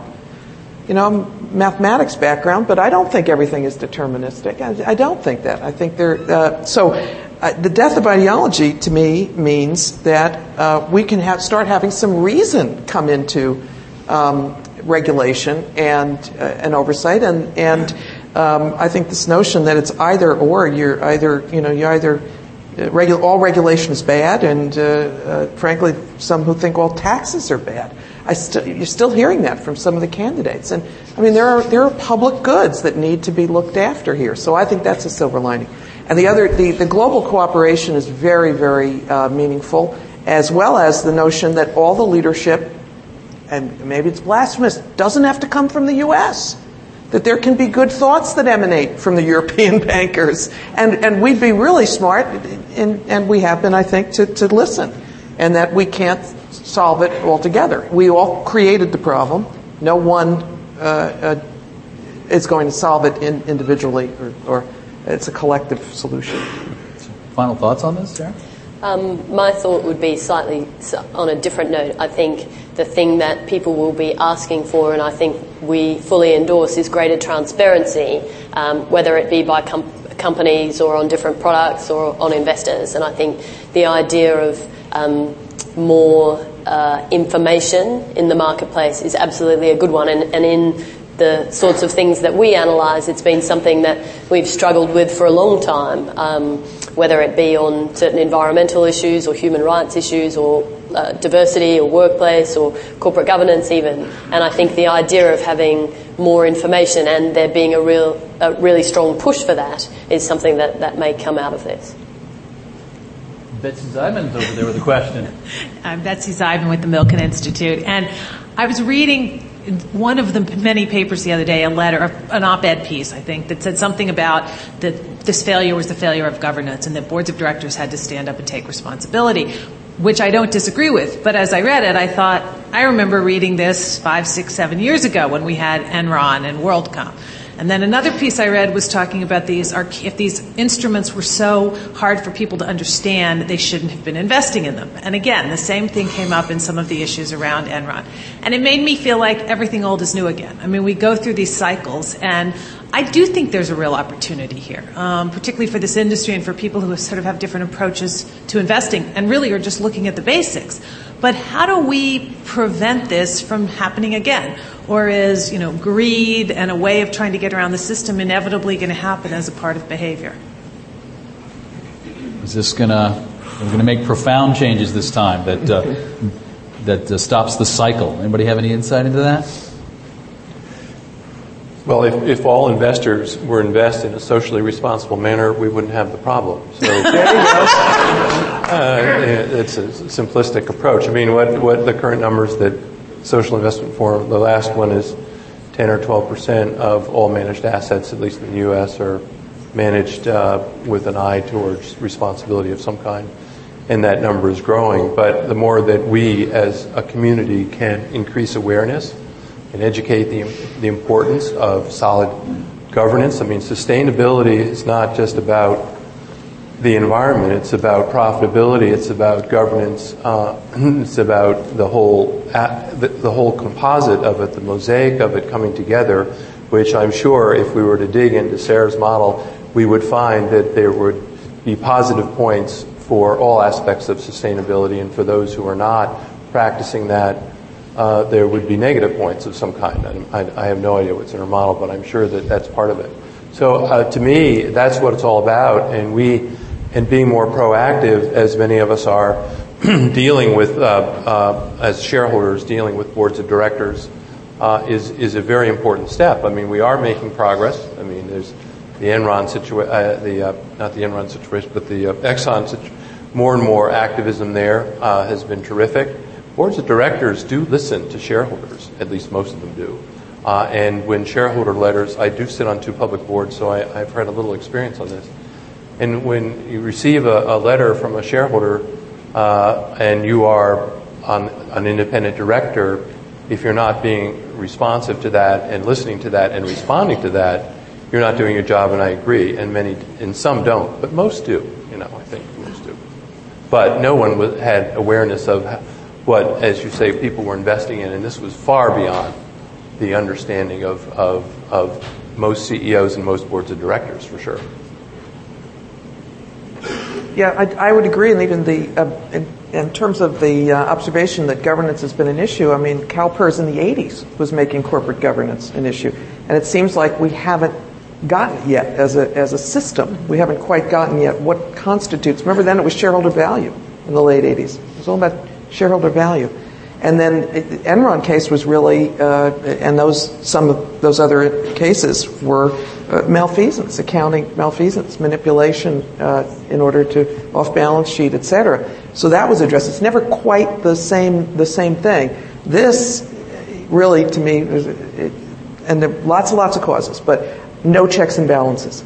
you know, mathematics background, but I don't think everything is deterministic. I, I don't think that. I think there. Uh, so, uh, the death of ideology to me means that uh, we can have, start having some reason come into um, regulation and uh, and oversight, and and um, I think this notion that it's either or. You're either you know you either uh, Regu- all regulation is bad, and uh, frankly, some who think all taxes are bad. St- you're still hearing that from some of the candidates. And I mean, there are, there are public goods that need to be looked after here. So I think that's a silver lining. And the other, the, the global cooperation is very, very uh, meaningful. as well as the notion that all the leadership, and maybe it's blasphemous, doesn't have to come from the U.S. That there can be good thoughts that emanate from the European bankers. And, and we'd be really smart, and, and we have been, I think, to, to listen. And that we can't solve it altogether. We all created the problem. No one uh, uh, is going to solve it in, individually, or, or, it's a collective solution. Final thoughts on this, Sarah? Um, my thought would be slightly on a different note. I think the thing that people will be asking for, and I think we fully endorse, is greater transparency, um, whether it be by com- companies or on different products or on investors. And I think the idea of um, more uh, information in the marketplace is absolutely a good one. And, and in the sorts of things that we analyse, it's been something that we've struggled with for a long time, um, whether it be on certain environmental issues or human rights issues or uh, diversity or workplace or corporate governance even. And I think the idea of having more information and there being a real, a really strong push for that is something that, that may come out of this. Betsy Zeidman's over there with a question. I'm Betsy Zeidman with the Milken Institute. And I was reading one of the many papers the other day, a letter, an op-ed piece, I think, that said something about that this failure was the failure of governance and that boards of directors had to stand up and take responsibility, which I don't disagree with. But as I read it, I thought, I remember reading this five, six, seven years ago when we had Enron and WorldCom. And then another piece I read was talking about these, if these instruments were so hard for people to understand, they shouldn't have been investing in them. And again, the same thing came up in some of the issues around Enron. And it made me feel like everything old is new again. I mean, we go through these cycles and I do think there's a real opportunity here, um, particularly for this industry and for people who sort of have different approaches to investing and really are just looking at the basics. But how do we prevent this from happening again? Or is, you know, greed and a way of trying to get around the system inevitably going to happen as a part of behavior? Is this going to, we're going to make profound changes this time that, uh, that uh, stops the cycle? Anybody have any insight into that? Well, if, if all investors were invest in a socially responsible manner, we wouldn't have the problem. So uh, it's a simplistic approach. I mean, what, what the current numbers that Social Investment Forum, the last one is 10 or 12 percent of all managed assets, at least in the U.S., are managed uh, with an eye towards responsibility of some kind. And that number is growing. But the more that we as a community can increase awareness, and educate the, the importance of solid governance. I mean, sustainability is not just about the environment, it's about profitability, it's about governance, uh, it's about the whole, the, the whole composite of it, the mosaic of it coming together, which I'm sure if we were to dig into Sarah's model, we would find that there would be positive points for all aspects of sustainability, and for those who are not practicing that, uh, there would be negative points of some kind. I, I, have no idea what's in her model, but I'm sure that that's part of it. So uh, to me, that's what it's all about, and we, and being more proactive, as many of us are, dealing with uh, uh, as shareholders, dealing with boards of directors, uh, is is a very important step. I mean, we are making progress. I mean, there's the Enron situation, the not the Enron situation, but the Exxon situation. More and more activism there has been terrific. Boards of directors do listen to shareholders, at least most of them do. Uh, and when shareholder letters, I do sit on two public boards, so I, have had a little experience on this. And when you receive a, a letter from a shareholder uh, and you are on, an independent director, if you're not being responsive to that and listening to that and responding to that, you're not doing your job, and I agree. And many, and some don't, but most do. You know, I think most do. But no one had awareness of what, as you say, people were investing in, and this was far beyond the understanding of, of, of most CEOs and most boards of directors, for sure. Yeah, I, I would agree, and even the uh, in, in, terms of the uh, observation that governance has been an issue. I mean, CalPERS in the '80s was making corporate governance an issue, and it seems like we haven't gotten it yet as a as a system. We haven't quite gotten yet what constitutes. Remember, then it was shareholder value in the late '80s. It was all about shareholder value. And then the Enron case was really, uh, and those some of those other cases were uh, malfeasance, accounting malfeasance, manipulation uh, in order to off balance sheet, et cetera. So that was addressed. It's never quite the same the same thing. This really, to me, it, and there are lots and lots of causes, but no checks and balances.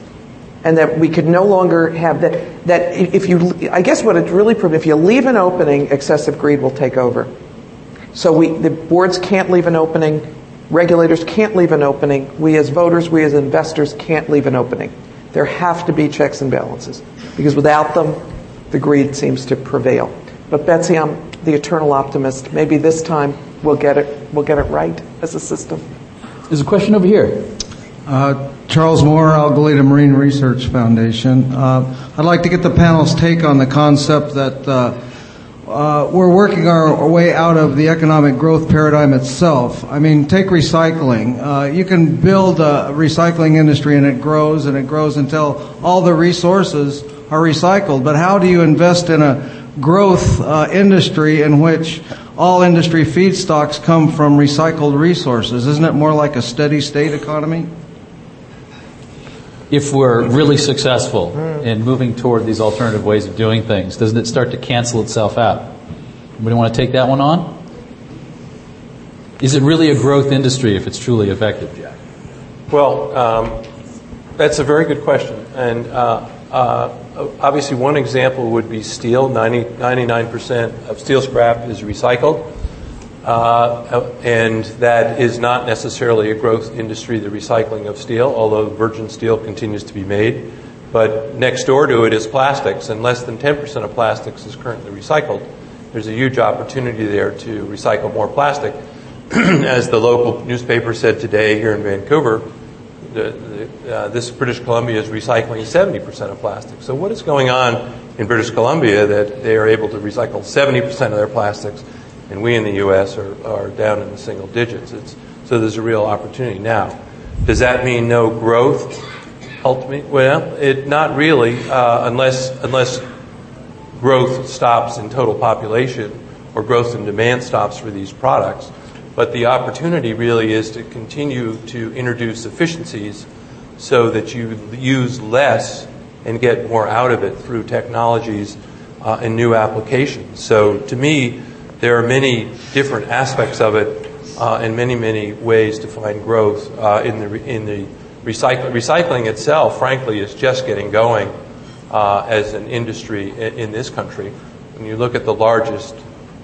And that we could no longer have that, that if you, I guess what it really proved, if you leave an opening, excessive greed will take over. So we, the boards can't leave an opening, regulators can't leave an opening, we as voters, we as investors can't leave an opening. There have to be checks and balances. Because without them, the greed seems to prevail. But Betsy, I'm the eternal optimist. Maybe this time we'll get it, we'll get it right as a system. There's a question over here. Uh, Charles Moore, Algalita Marine Research Foundation. Uh, I'd like to get the panel's take on the concept that uh, uh, we're working our way out of the economic growth paradigm itself. I mean, take recycling. Uh, you can build a recycling industry and it grows and it grows until all the resources are recycled. But how do you invest in a growth industry in which all industry feedstocks come from recycled resources? Isn't it more like a steady state economy? If we're really successful in moving toward these alternative ways of doing things, doesn't it start to cancel itself out? Anybody want to take that one on? Is it really a growth industry if it's truly effective, Jack? Well, um, that's a very good question. And uh, uh, obviously, one example would be steel. 90, 99% of steel scrap is recycled. Uh, and that is not necessarily a growth industry, the recycling of steel, although virgin steel continues to be made. But next door to it is plastics, and less than 10% of plastics is currently recycled. There's a huge opportunity there to recycle more plastic. As the local newspaper said today here in Vancouver, the, the, uh, this British Columbia is recycling 70% of plastic. So what is going on in British Columbia that they are able to recycle 70% of their plastics, and we in the U.S. are, are down in the single digits? It's, so there's a real opportunity now. Does that mean no growth? Ultimately, well, it not really, uh, unless unless growth stops in total population or growth in demand stops for these products. But the opportunity really is to continue to introduce efficiencies so that you use less and get more out of it through technologies uh, and new applications. So to me, there are many different aspects of it uh, and many, many ways to find growth uh, in the, in the recycling. Recycling itself, frankly, is just getting going uh, as an industry in, in, this country. When you look at the largest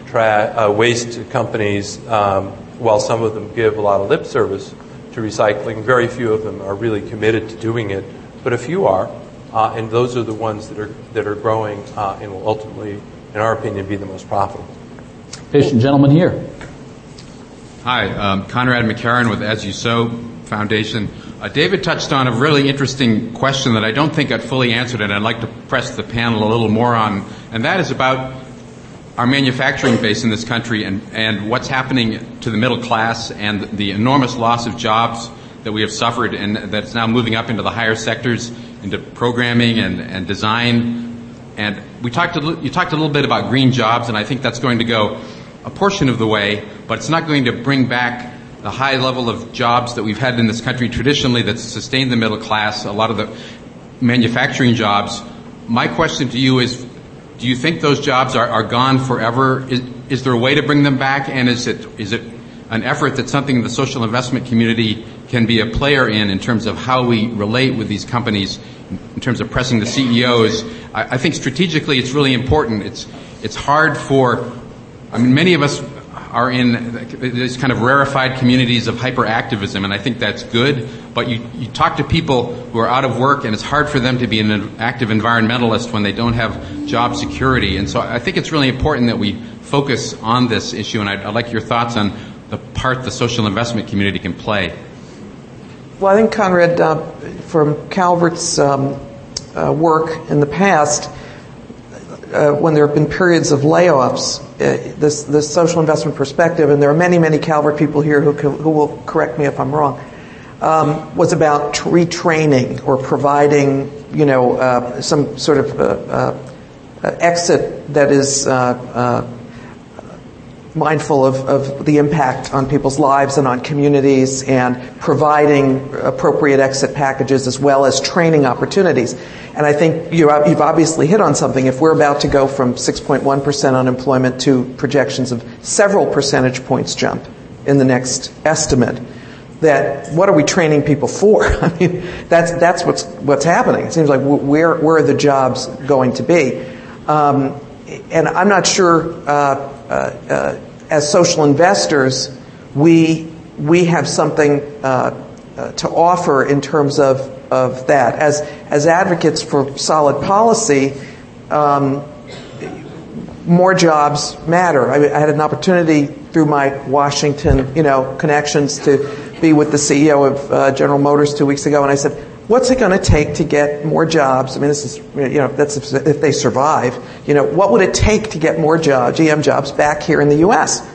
tra- uh, waste companies, um, while some of them give a lot of lip service to recycling, very few of them are really committed to doing it, but a few are. Uh, and those are the ones that are that are growing uh, and will ultimately, in our opinion, be the most profitable. Patient gentleman here. Hi, um, Conrad MacKerron with As You Sow Foundation. Uh, David touched on a really interesting question that I don't think got fully answered, and I'd like to press the panel a little more on, and that is about our manufacturing base in this country and, and what's happening to the middle class and the enormous loss of jobs that we have suffered and that's now moving up into the higher sectors, into programming and, and design. And we talked a, you talked a little bit about green jobs, and I think that's going to go a portion of the way, but it's not going to bring back the high level of jobs that we've had in this country traditionally that's sustained the middle class, a lot of the manufacturing jobs. My question to you is, do you think those jobs are, are gone forever? Is, is, there a way to bring them back? And is it, is it an effort that something in the social investment community can be a player in, in terms of how we relate with these companies, in terms of pressing the CEOs? I, I think strategically it's really important. It's, it's hard for, I mean, many of us are in these kind of rarefied communities of hyperactivism, and I think that's good. But you, you talk to people who are out of work, and it's hard for them to be an active environmentalist when they don't have job security. And so I think it's really important that we focus on this issue, and I'd, I'd like your thoughts on the part the social investment community can play. Well, I think, Conrad, uh, from Calvert's um, uh, work in the past, uh, when there have been periods of layoffs, uh, this, this social investment perspective, and there are many, many Calvert people here who, who will correct me if I'm wrong, um, was about retraining or providing, you know, uh, some sort of uh, uh, exit that is mindful of, of the impact on people's lives and on communities and providing appropriate exit packages as well as training opportunities. And I think you have obviously hit on something. If we're about to go from 6.1% unemployment to projections of several percentage points jump in the next estimate, that what are we training people for? I mean, that's that's what's what's happening. It seems like where where are the jobs going to be? Um, and I'm not sure. Uh, as social investors, we we have something uh, uh, to offer in terms of of that. As as advocates for solid policy. Um, more jobs matter. I, I had an opportunity through my Washington, you know, connections to be with the CEO of uh, General Motors two weeks ago, and I said, "What's it going to take to get more jobs?" I mean, this is you know that's if, if, they survive. You know, what would it take to get more jobs, GM jobs, back here in the U.S.?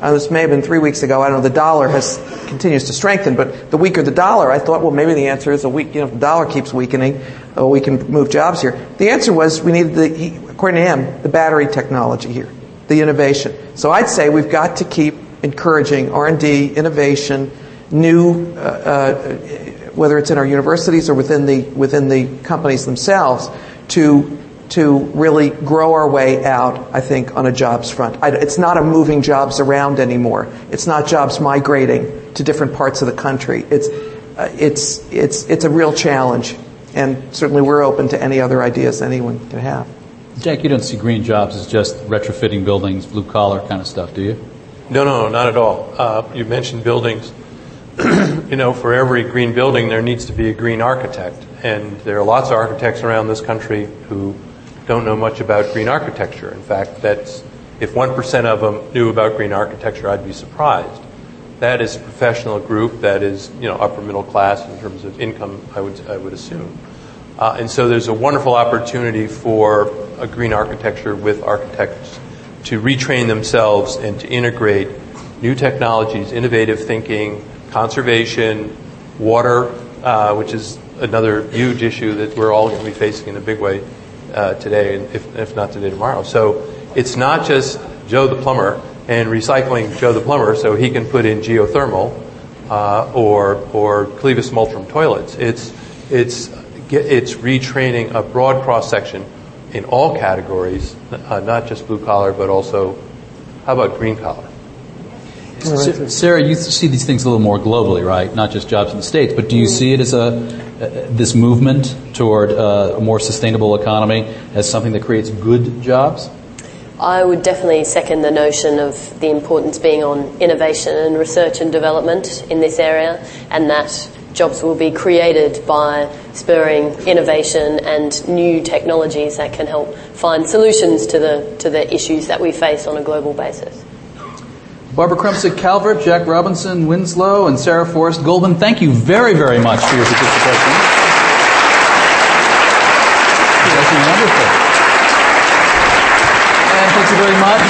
Uh, this may have been three weeks ago. I don't know. The dollar has continues to strengthen, but the weaker the dollar, I thought, well, maybe the answer is a weak. You know, the dollar keeps weakening, oh, we can move jobs here. The answer was we needed the, he, according to him, the battery technology here, the innovation. So I'd say we've got to keep encouraging R&D, innovation, new, uh, uh, whether it's in our universities or within the within the companies themselves, to to really grow our way out. I think on a jobs front, I, it's not a moving jobs around anymore. It's not jobs migrating to different parts of the country. It's uh, it's it's it's a real challenge, and certainly we're open to any other ideas anyone can have. Jack, you don't see green jobs as just retrofitting buildings, blue collar kind of stuff, do you? No, no, not at all. Uh, you mentioned buildings. you know, for every green building, there needs to be a green architect. And there are lots of architects around this country who don't know much about green architecture. In fact, that's, if 1% of them knew about green architecture, I'd be surprised. That is a professional group that is, you know, upper middle class in terms of income, I would, I would assume. Uh, and so there's a wonderful opportunity for a green architecture with architects to retrain themselves and to integrate new technologies, innovative thinking, conservation, water, uh, which is another huge issue that we're all going to be facing in a big way uh, today, if, if not today, tomorrow. So it's not just Joe the plumber and recycling Joe the plumber so he can put in geothermal uh, or or Clivus Multrum toilets. It's it's it's retraining a broad cross section in all categories, uh, not just blue collar, but also, how about green collar? Sarah, you see these things a little more globally, right? Not just jobs in the states, but do you see it as a uh, this movement toward uh, a more sustainable economy as something that creates good jobs? I would definitely second the notion of the importance being on innovation and research and development in this area, and that jobs will be created by spurring innovation and new technologies that can help find solutions to the, to the issues that we face on a global basis. Barbara Krumsiek Calvert, Jack Robinson, Winslow, and Sarah Forrest Goldman, thank you very, very much for your participation. wonderful. And thank you very much.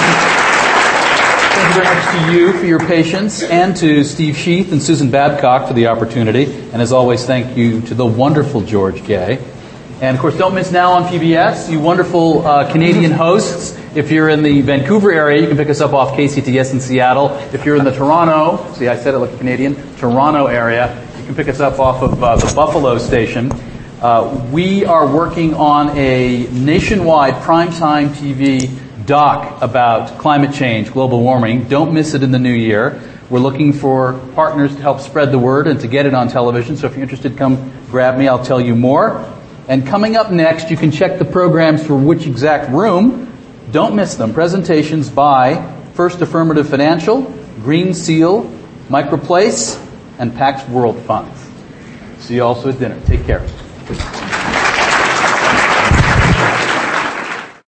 Thank you very much to you for your patience and to Steve Schueth and Susan Babcock for the opportunity. And as always, thank you to the wonderful George Gay. And of course, don't miss now on PBS, you wonderful uh, Canadian hosts. If you're in the Vancouver area, you can pick us up off KCTS in Seattle. If you're in the Toronto, see, I said it like a Canadian, Toronto area, you can pick us up off of uh, the Buffalo station. Uh, we are working on a nationwide primetime TV doc about climate change, global warming. Don't miss it in the new year. We're looking for partners to help spread the word and to get it on television. So if you're interested, come grab me. I'll tell you more. And coming up next, you can check the programs for which exact room. Don't miss them. Presentations by First Affirmative Financial, Green Seal, Microplace, and Pax World Funds. See you also at dinner. Take care.